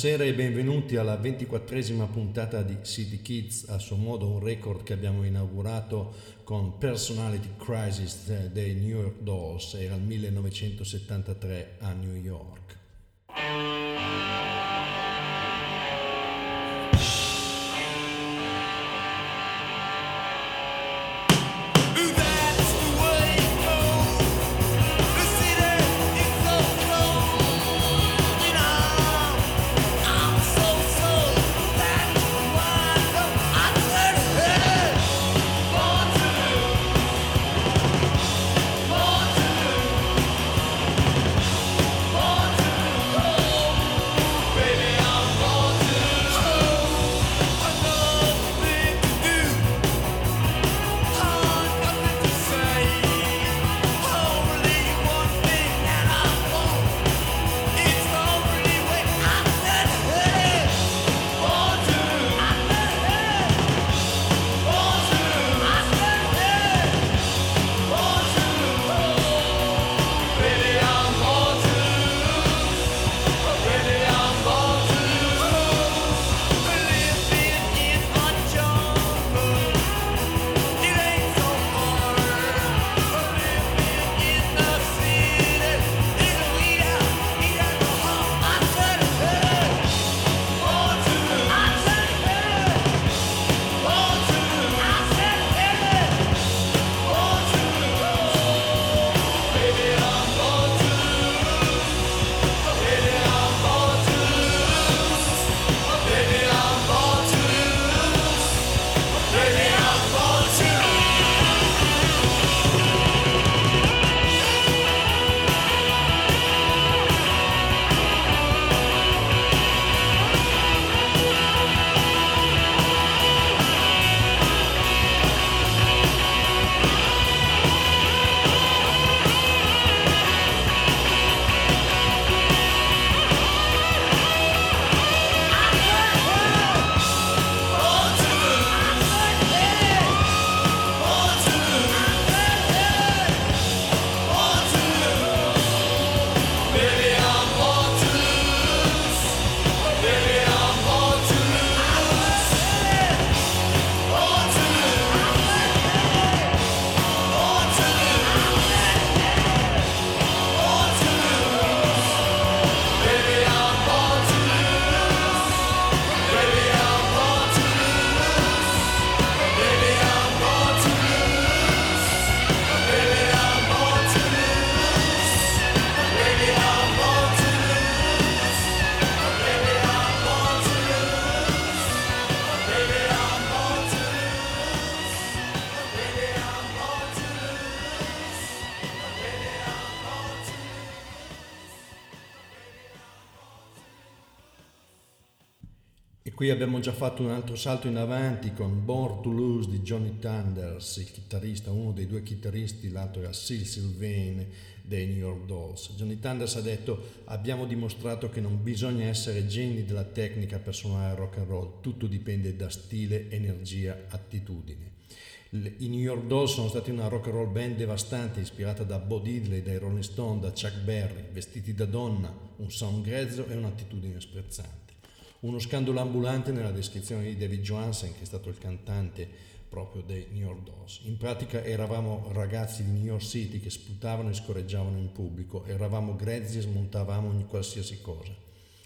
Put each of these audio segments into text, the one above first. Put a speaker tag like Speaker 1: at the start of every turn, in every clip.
Speaker 1: Buonasera e benvenuti alla ventiquattresima puntata di City Kids, a suo modo un record che abbiamo inaugurato con Personality Crisis dei New York Dolls, era il 1973 a New York.
Speaker 2: Qui abbiamo già fatto un altro salto in avanti con Born to Lose di Johnny Thunders, il chitarrista, uno dei due chitarristi, l'altro era Sil Sylvain dei New York Dolls. Johnny Thunders ha detto abbiamo dimostrato che non bisogna essere geni della tecnica per suonare rock and roll, tutto dipende da stile, energia, attitudine. I New York Dolls sono stati una rock and roll band devastante ispirata da Bo Diddley, dai Rolling Stone, da Chuck Berry, vestiti da donna, un sound grezzo e un'attitudine sprezzante. Uno scandalo ambulante nella descrizione di David Johansen, che è stato il cantante proprio dei New York Dolls. In pratica eravamo ragazzi di New York City che sputavano e scorreggiavano in pubblico, eravamo grezzi e smontavamo ogni qualsiasi cosa.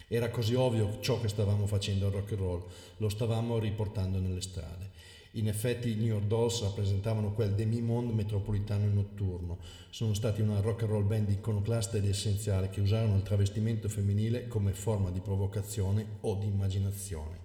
Speaker 2: Era così ovvio ciò che stavamo facendo al rock and roll, lo stavamo riportando nelle strade. In effetti i New York Dolls rappresentavano quel demi-monde metropolitano e notturno. Sono stati una rock and roll band iconoclasta ed essenziale che usarono il travestimento femminile come forma di provocazione o di immaginazione.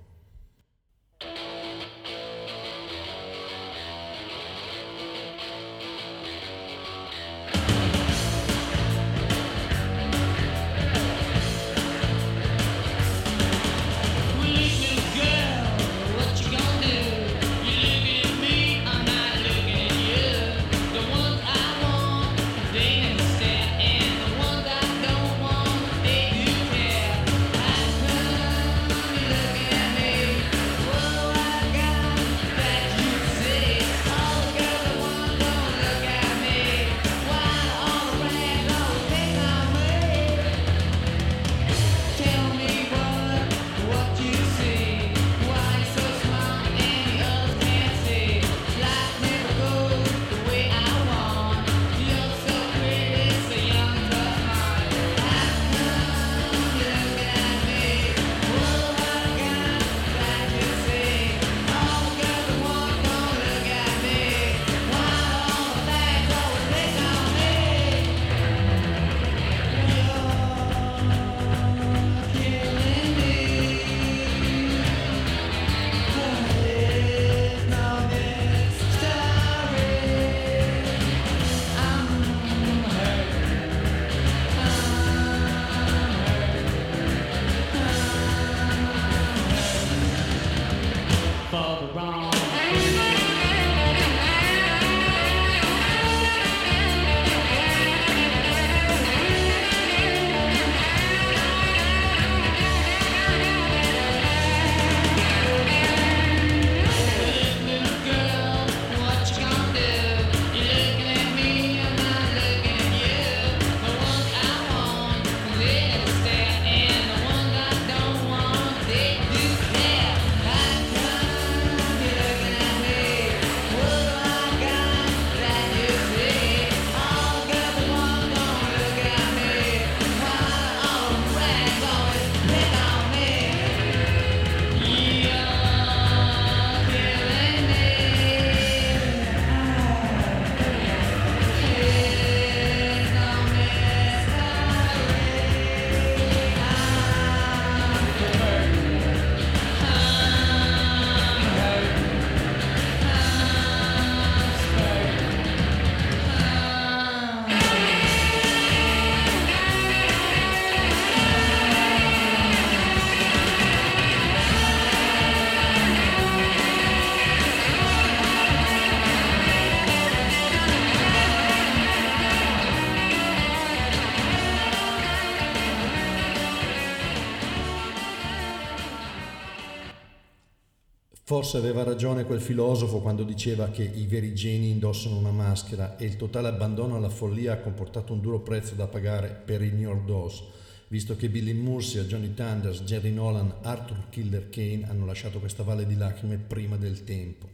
Speaker 2: Forse aveva ragione quel filosofo quando diceva che i veri geni indossano una maschera e il totale abbandono alla follia ha comportato un duro prezzo da pagare per i New York Dolls, visto che Billy Murcia, Johnny Thunders, Jerry Nolan, Arthur Killer Kane hanno lasciato questa valle di lacrime prima del tempo.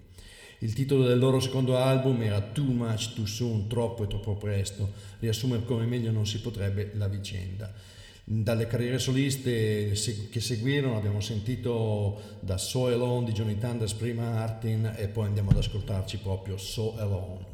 Speaker 2: Il titolo del loro secondo album era Too Much Too Soon, troppo e troppo presto, riassume come meglio non si potrebbe la vicenda. Dalle carriere soliste che seguirono abbiamo sentito da So Alone di Johnny Thunders prima Martin e poi andiamo ad ascoltarci proprio So Alone.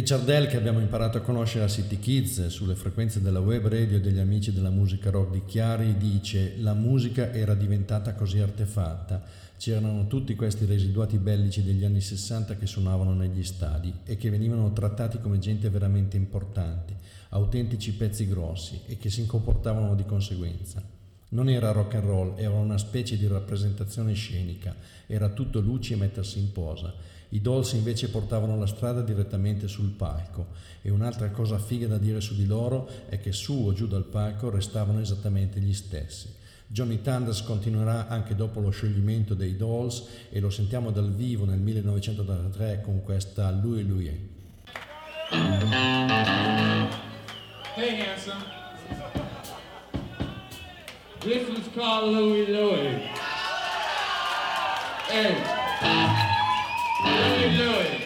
Speaker 1: Richard Dell che abbiamo imparato a conoscere a City Kids sulle frequenze della web radio degli amici della musica rock di Chiari dice la musica era diventata così artefatta, c'erano tutti questi residuati bellici degli anni 60 che suonavano negli stadi e che venivano trattati come gente veramente importante, autentici pezzi grossi e che si comportavano di conseguenza. Non era rock and roll, era una specie di rappresentazione scenica, era tutto luci e mettersi in posa i Dolls invece portavano la strada direttamente sul palco e un'altra cosa figa da dire su di loro è che su o giù dal palco restavano esattamente gli stessi. Johnny Thunders continuerà anche dopo lo scioglimento dei Dolls e lo sentiamo dal vivo nel 1983 con questa Louis Louis.
Speaker 2: Hey handsome. This is called Louis Louis. Hey. How you doing?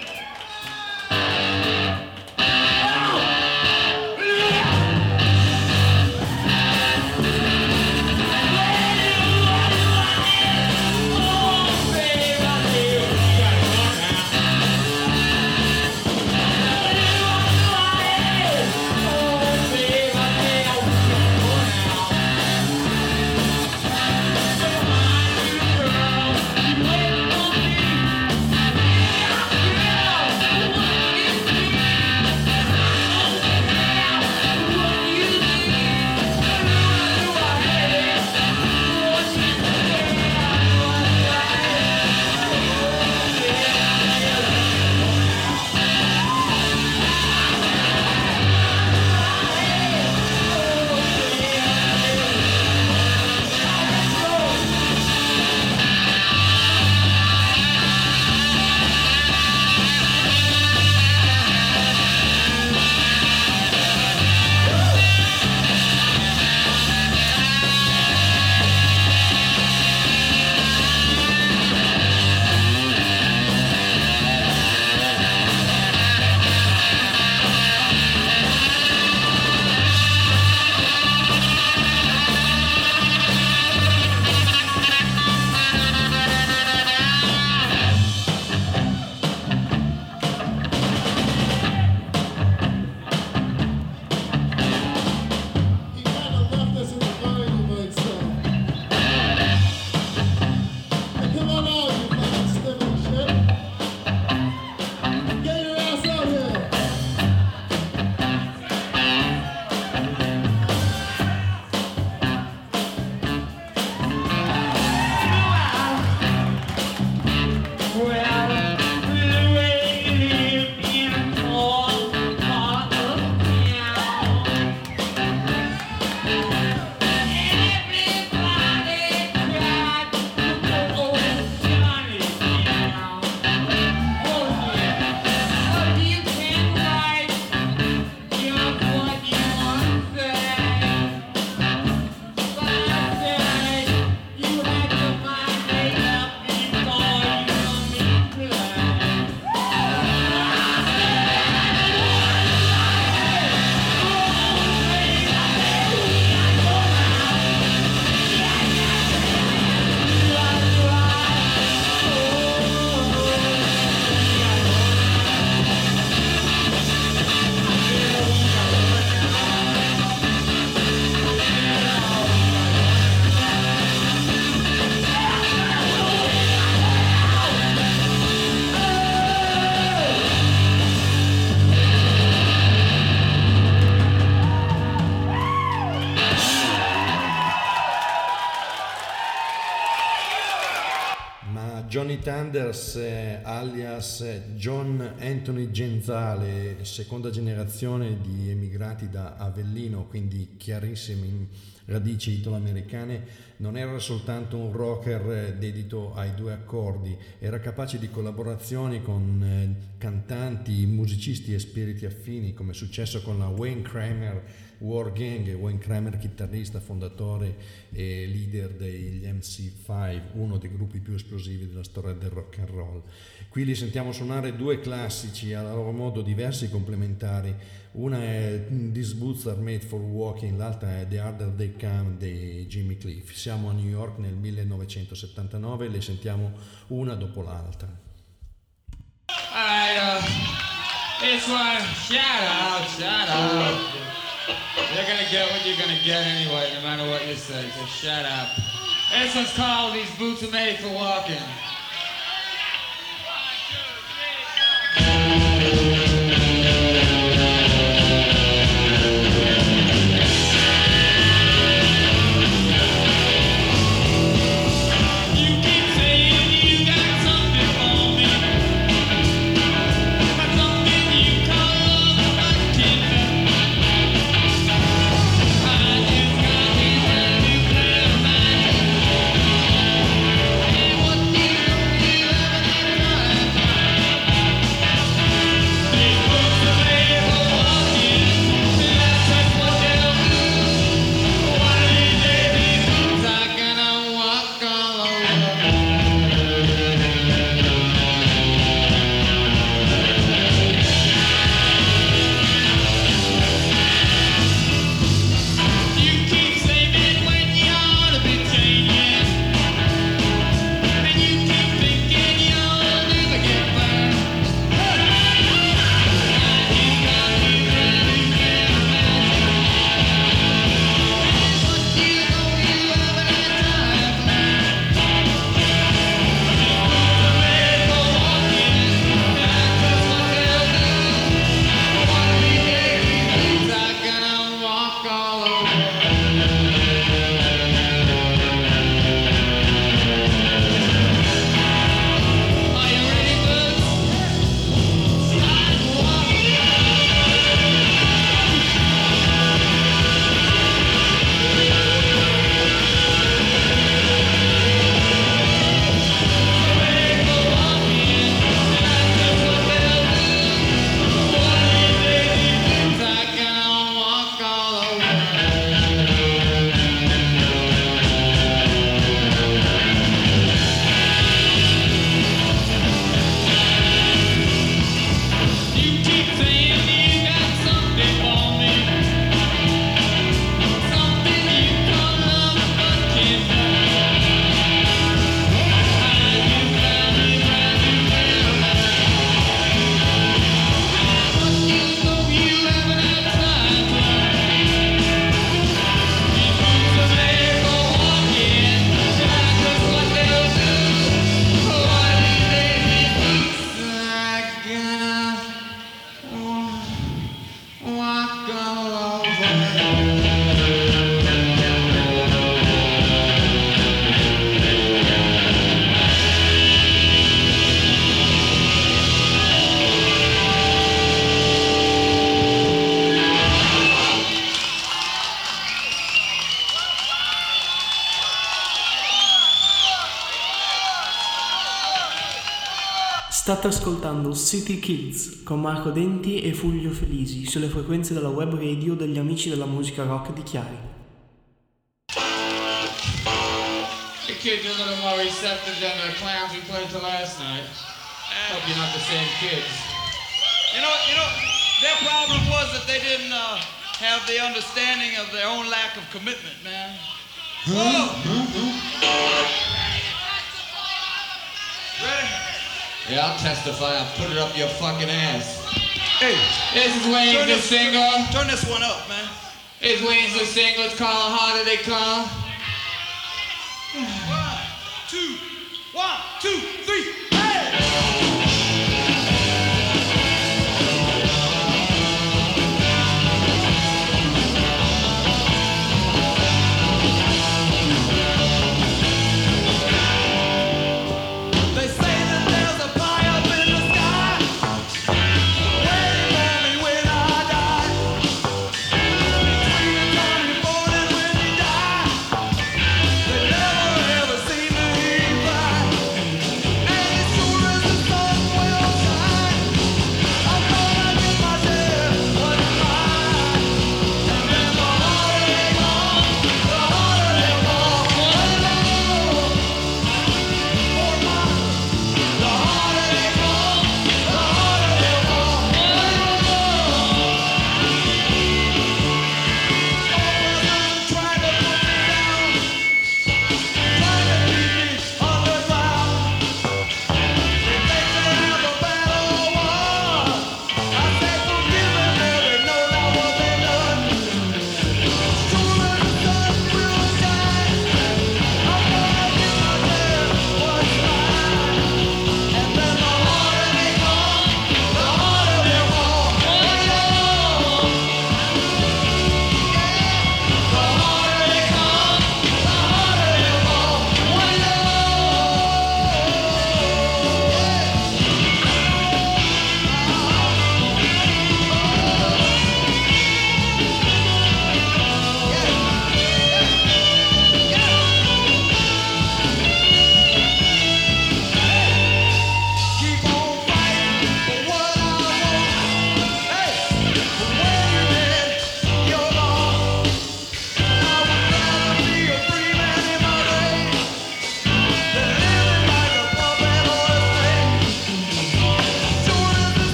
Speaker 1: Thunders eh, alias John Anthony Genzale, seconda generazione di emigrati da Avellino, quindi chiarissime radici italo-americane, non era soltanto un rocker eh, dedito ai due accordi, era capace di collaborazioni con eh, cantanti, musicisti e spiriti affini, come è successo con la Wayne Kramer War Gang, Wayne Kramer chitarrista, fondatore e leader degli MC5, uno dei gruppi più esplosivi della storia del rock and roll. Qui li sentiamo suonare due classici a loro modo diversi e complementari. Una è These Boots Are Made for Walking, l'altra è The Harder They Come di Jimmy Cliff. Siamo a New York nel 1979 e le sentiamo una dopo l'altra.
Speaker 2: All right, uh... This one, shut up, shut up. You're gonna get what you're gonna get anyway, no matter what you say, so shut up. This one's called These Boots Are Made for Walking.
Speaker 3: State ascoltando City Kids con Marco Denti e Fulvio Felisi sulle frequenze della web radio degli amici della musica rock di Chiari.
Speaker 2: The kids are a little more receptive than the clowns we played to last night. Hope you're not the same kids.
Speaker 4: You know, you know, their problem was that they didn't uh, have the understanding of their own lack of commitment, man. Whoa!
Speaker 2: Yeah, I'll testify. I'll put it up your fucking ass.
Speaker 4: Hey,
Speaker 2: This is Wayne's the single.
Speaker 4: turn this one up, man.
Speaker 2: It's Wayne's the single. It's called How Do They Call?
Speaker 4: One, two, one, two, three, hey!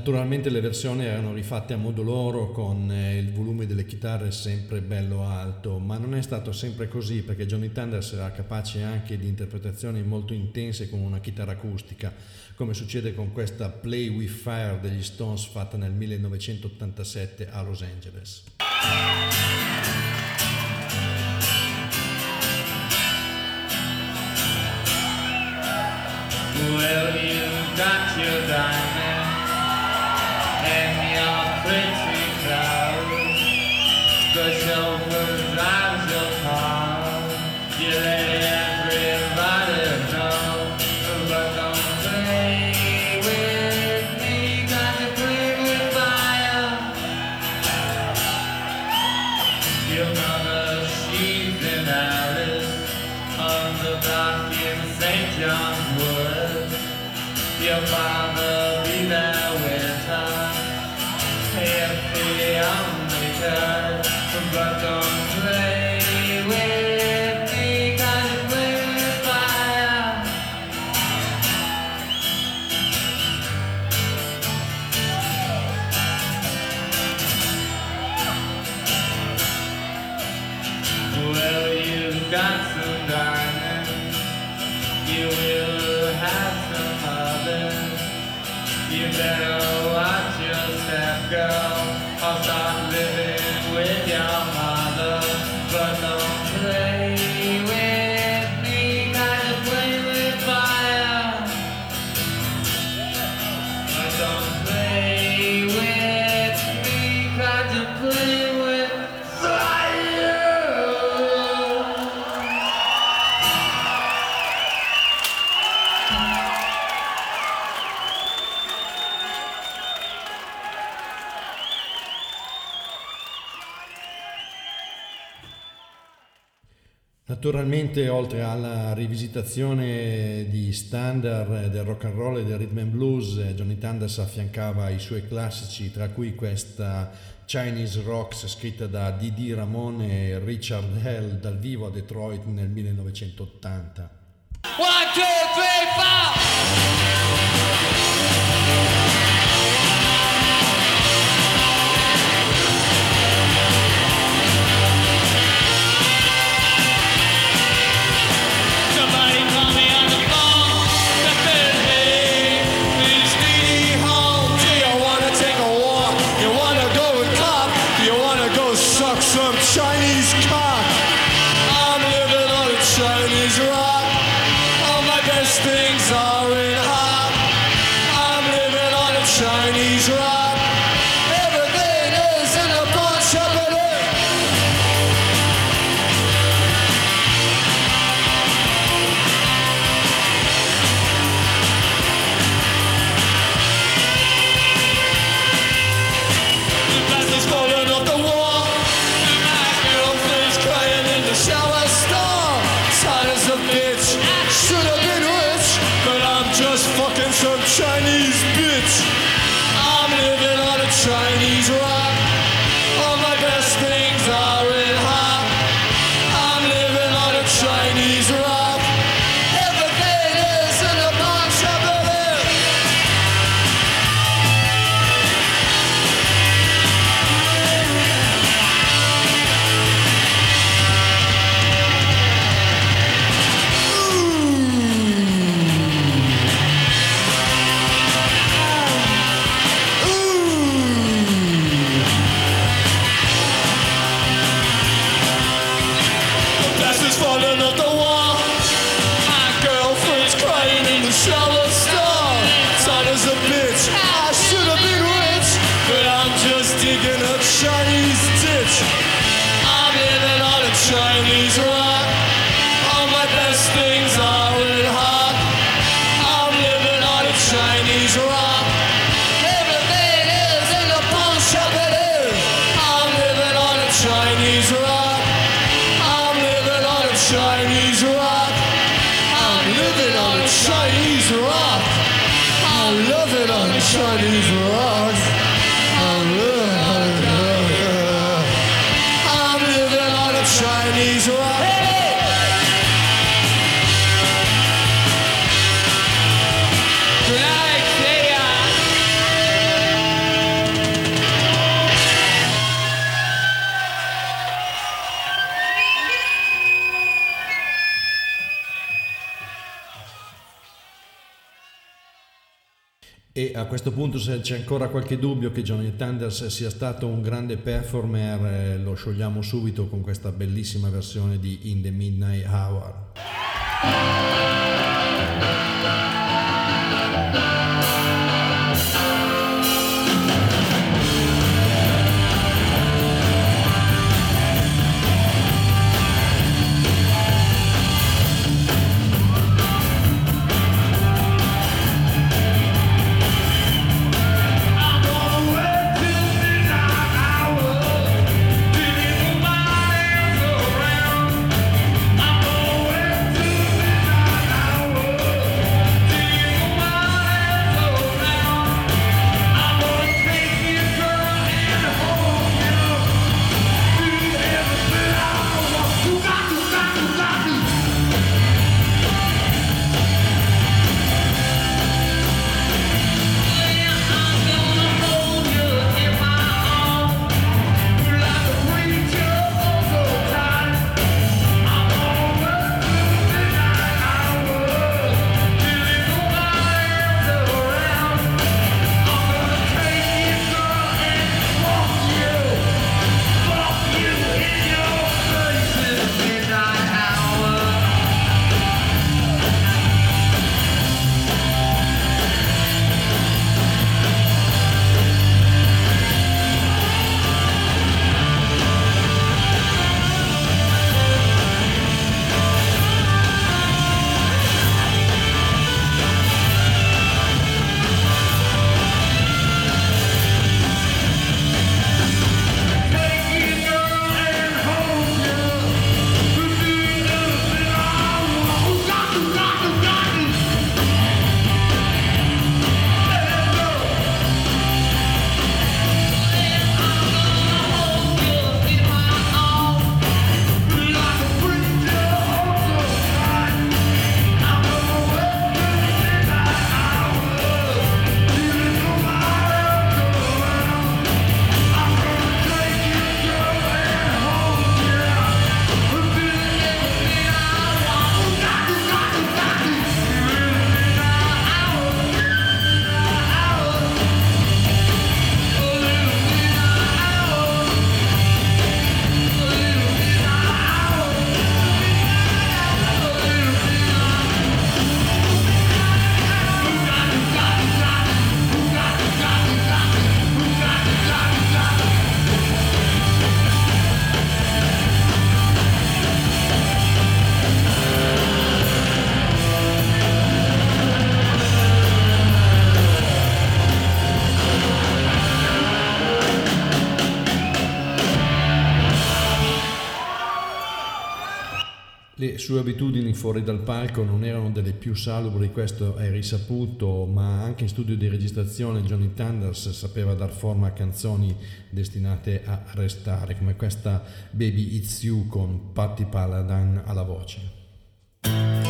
Speaker 1: Naturalmente le versioni erano rifatte a modo loro con eh, il volume delle chitarre sempre bello alto, ma non è stato sempre così perché Johnny Thunders era capace anche di interpretazioni molto intense con una chitarra acustica, come succede con questa Play With Fire degli Stones fatta nel 1987 a Los Angeles.
Speaker 5: Well,
Speaker 1: Naturalmente, oltre alla rivisitazione di standard del rock and roll e del rhythm and blues, eh, Johnny Thunders affiancava i suoi classici, tra cui questa Chinese Rocks scritta da Didi Ramon e Richard Hell dal vivo a Detroit nel 1980.
Speaker 5: One, two, three,
Speaker 2: se c'è ancora qualche dubbio che Johnny Thunders sia stato un grande performer, eh, lo sciogliamo subito con questa bellissima versione di In the Midnight Hour. Sue abitudini fuori dal palco non erano delle più salubri, questo è risaputo, ma anche in studio di registrazione Johnny Thunders sapeva dar forma a canzoni destinate a restare, come questa Baby It's You con Patti Paladin alla voce.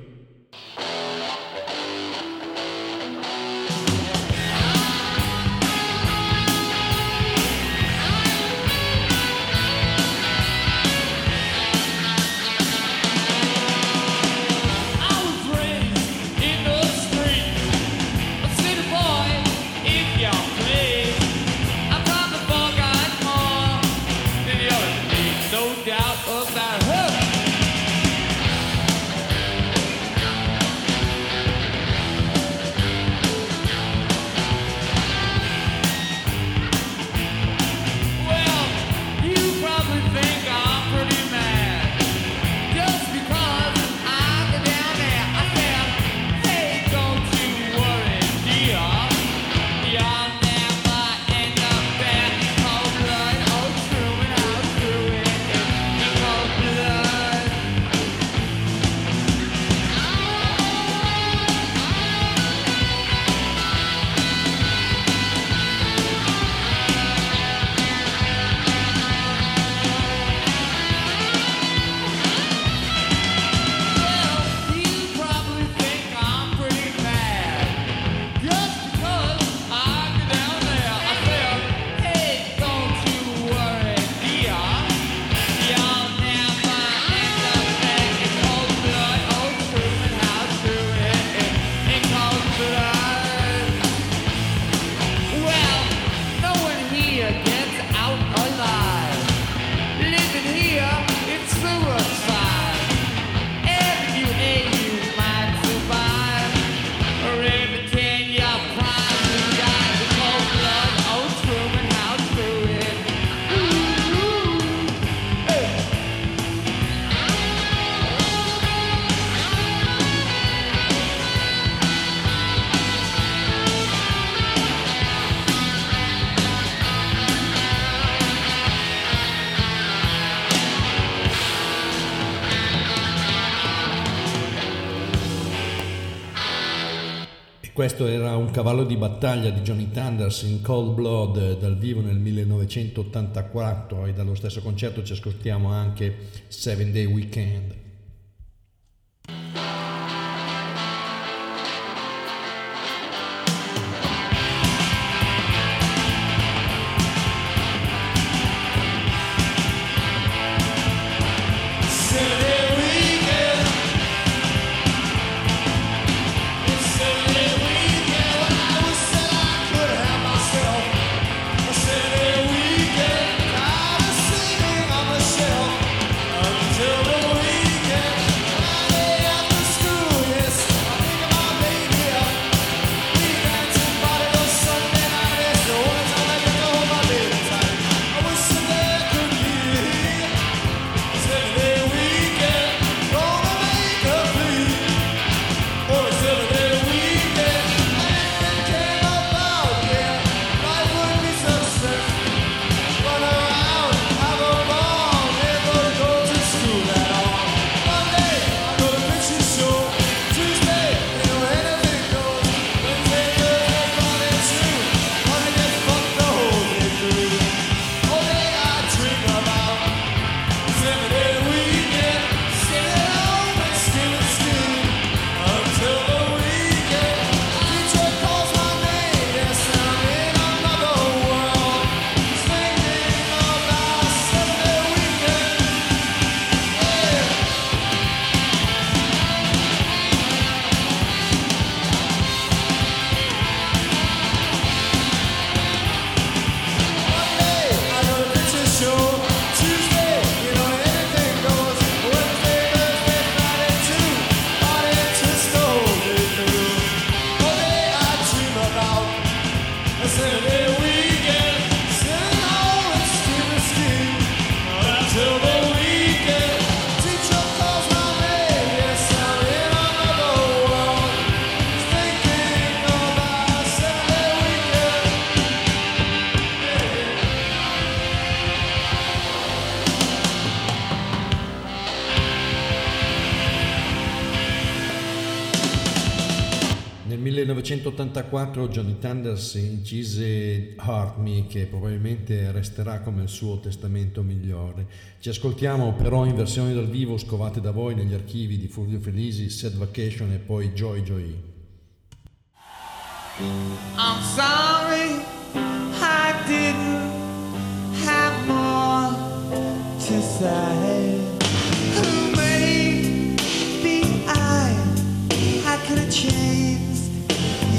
Speaker 5: cavallo di battaglia di Johnny Thunders in Cold Blood eh, dal vivo nel 1984 e dallo stesso concerto ci ascoltiamo anche Seven Day Weekend.
Speaker 2: 1984 Johnny Thunders incise Heart Me che probabilmente resterà come il suo testamento migliore. Ci ascoltiamo però in versioni dal vivo scovate da voi negli archivi di Fulvio Felisi, Sad Vacation e poi Joy Joy.
Speaker 6: I'm sorry I didn't have more to say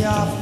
Speaker 2: off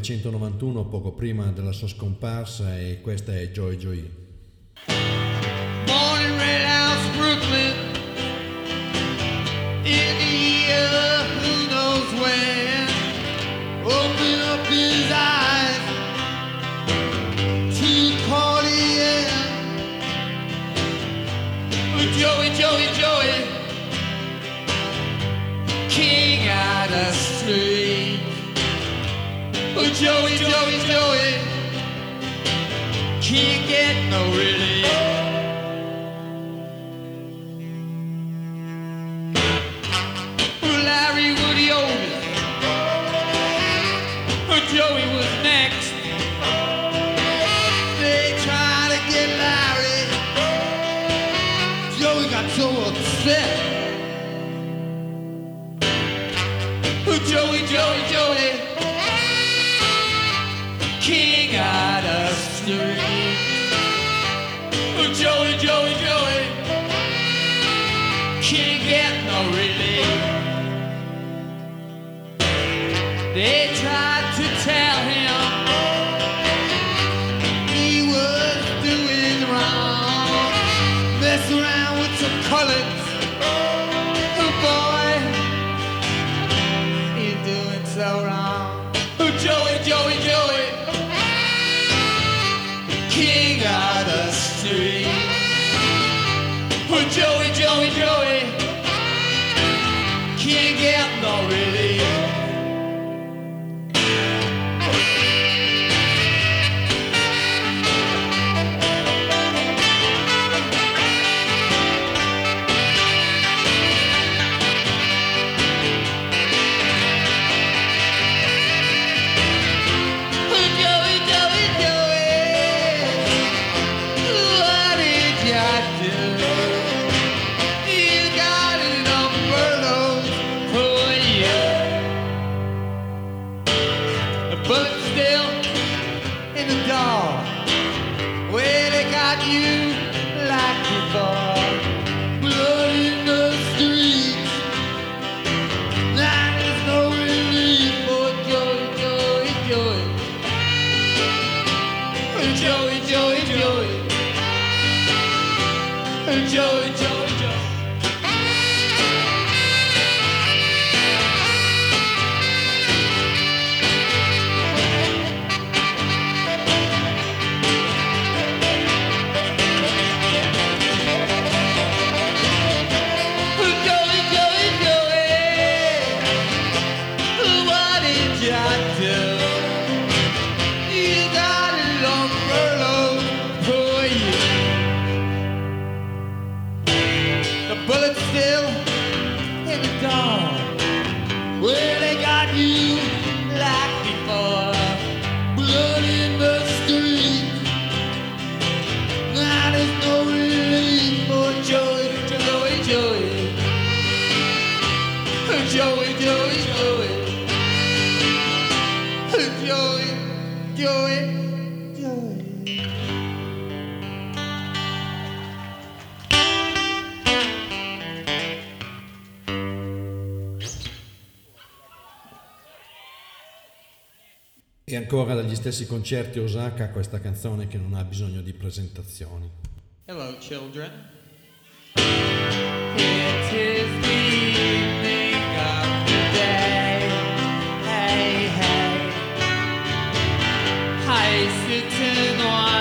Speaker 2: 1991, poco prima della sua scomparsa, e questa è Joy Joy.
Speaker 6: Born and red house, Brooklyn. Joey, Joey, Joey.
Speaker 2: Can't get no relief. and colors.
Speaker 1: ricorre dagli stessi concerti Osaka questa canzone che non ha bisogno di presentazioni.
Speaker 2: Hello children.
Speaker 7: It is the evening of the day. Hey hey.
Speaker 2: Hi, sitting on.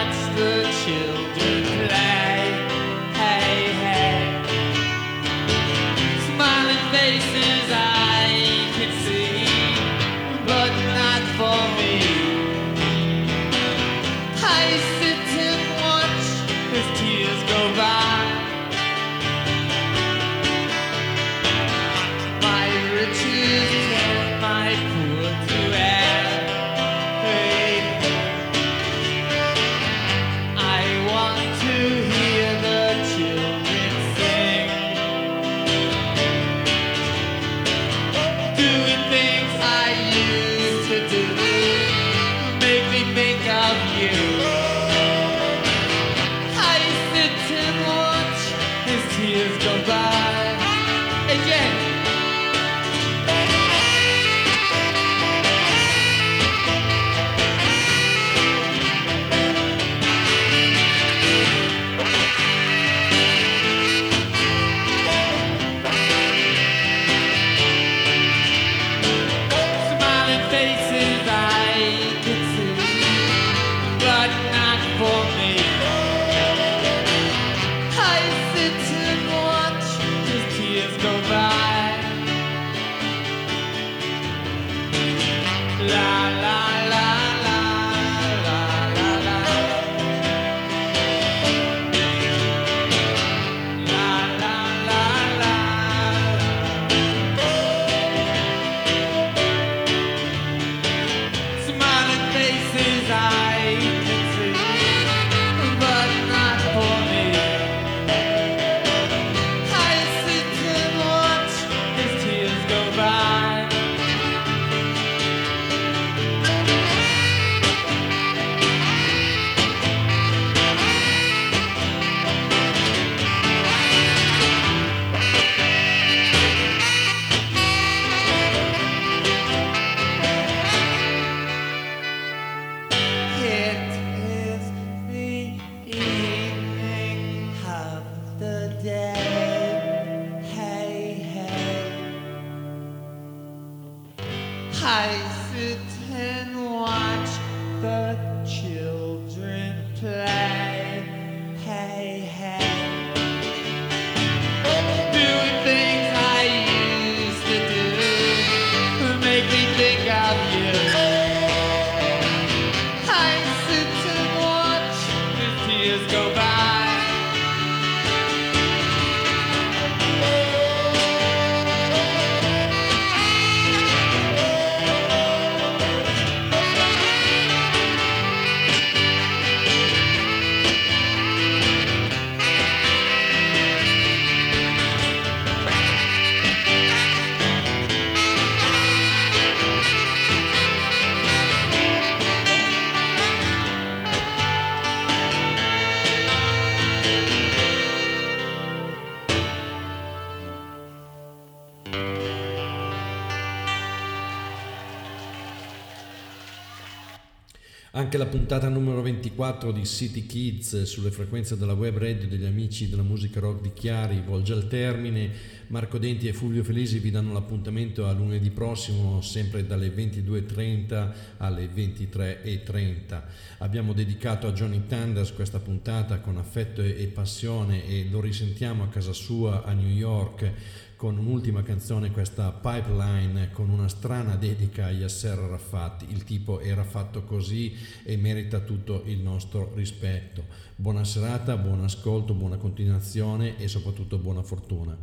Speaker 1: Anche la puntata numero 24 di City Kids sulle frequenze della web radio degli amici della musica rock di Chiari volge al termine. Marco Denti e Fulvio Felisi vi danno l'appuntamento a lunedì prossimo, sempre dalle 22.30 alle 23.30. Abbiamo dedicato a Johnny Thunders questa puntata con affetto e passione e lo risentiamo a casa sua a New York con un'ultima canzone, questa Pipeline, con una strana dedica a Yasser Arafat. Il tipo era fatto così e merita tutto il nostro rispetto. Buona serata, buon ascolto, buona continuazione e soprattutto buona fortuna.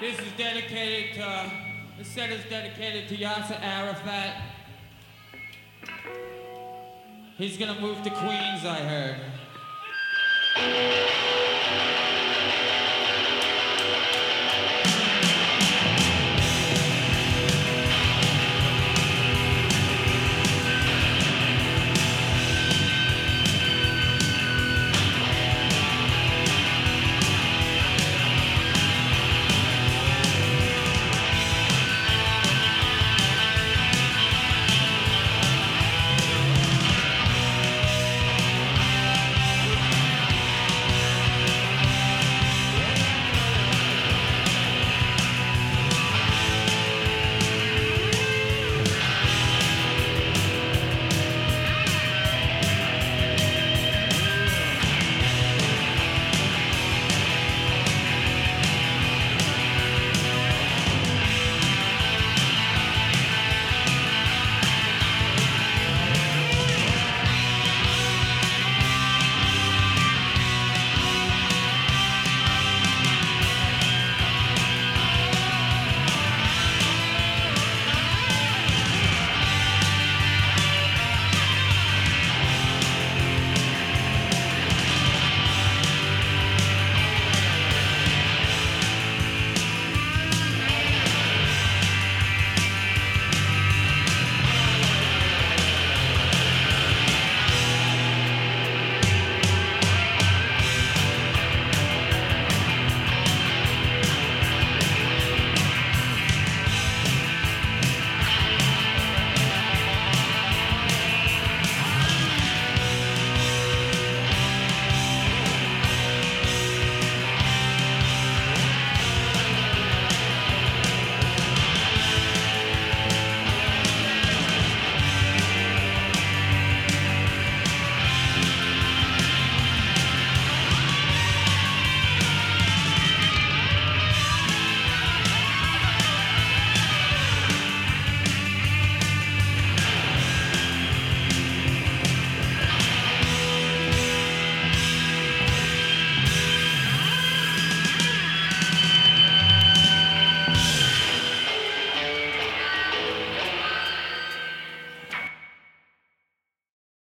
Speaker 2: This is dedicated to, the set is dedicated to Yasser Arafat. He's gonna move to Queens, I heard.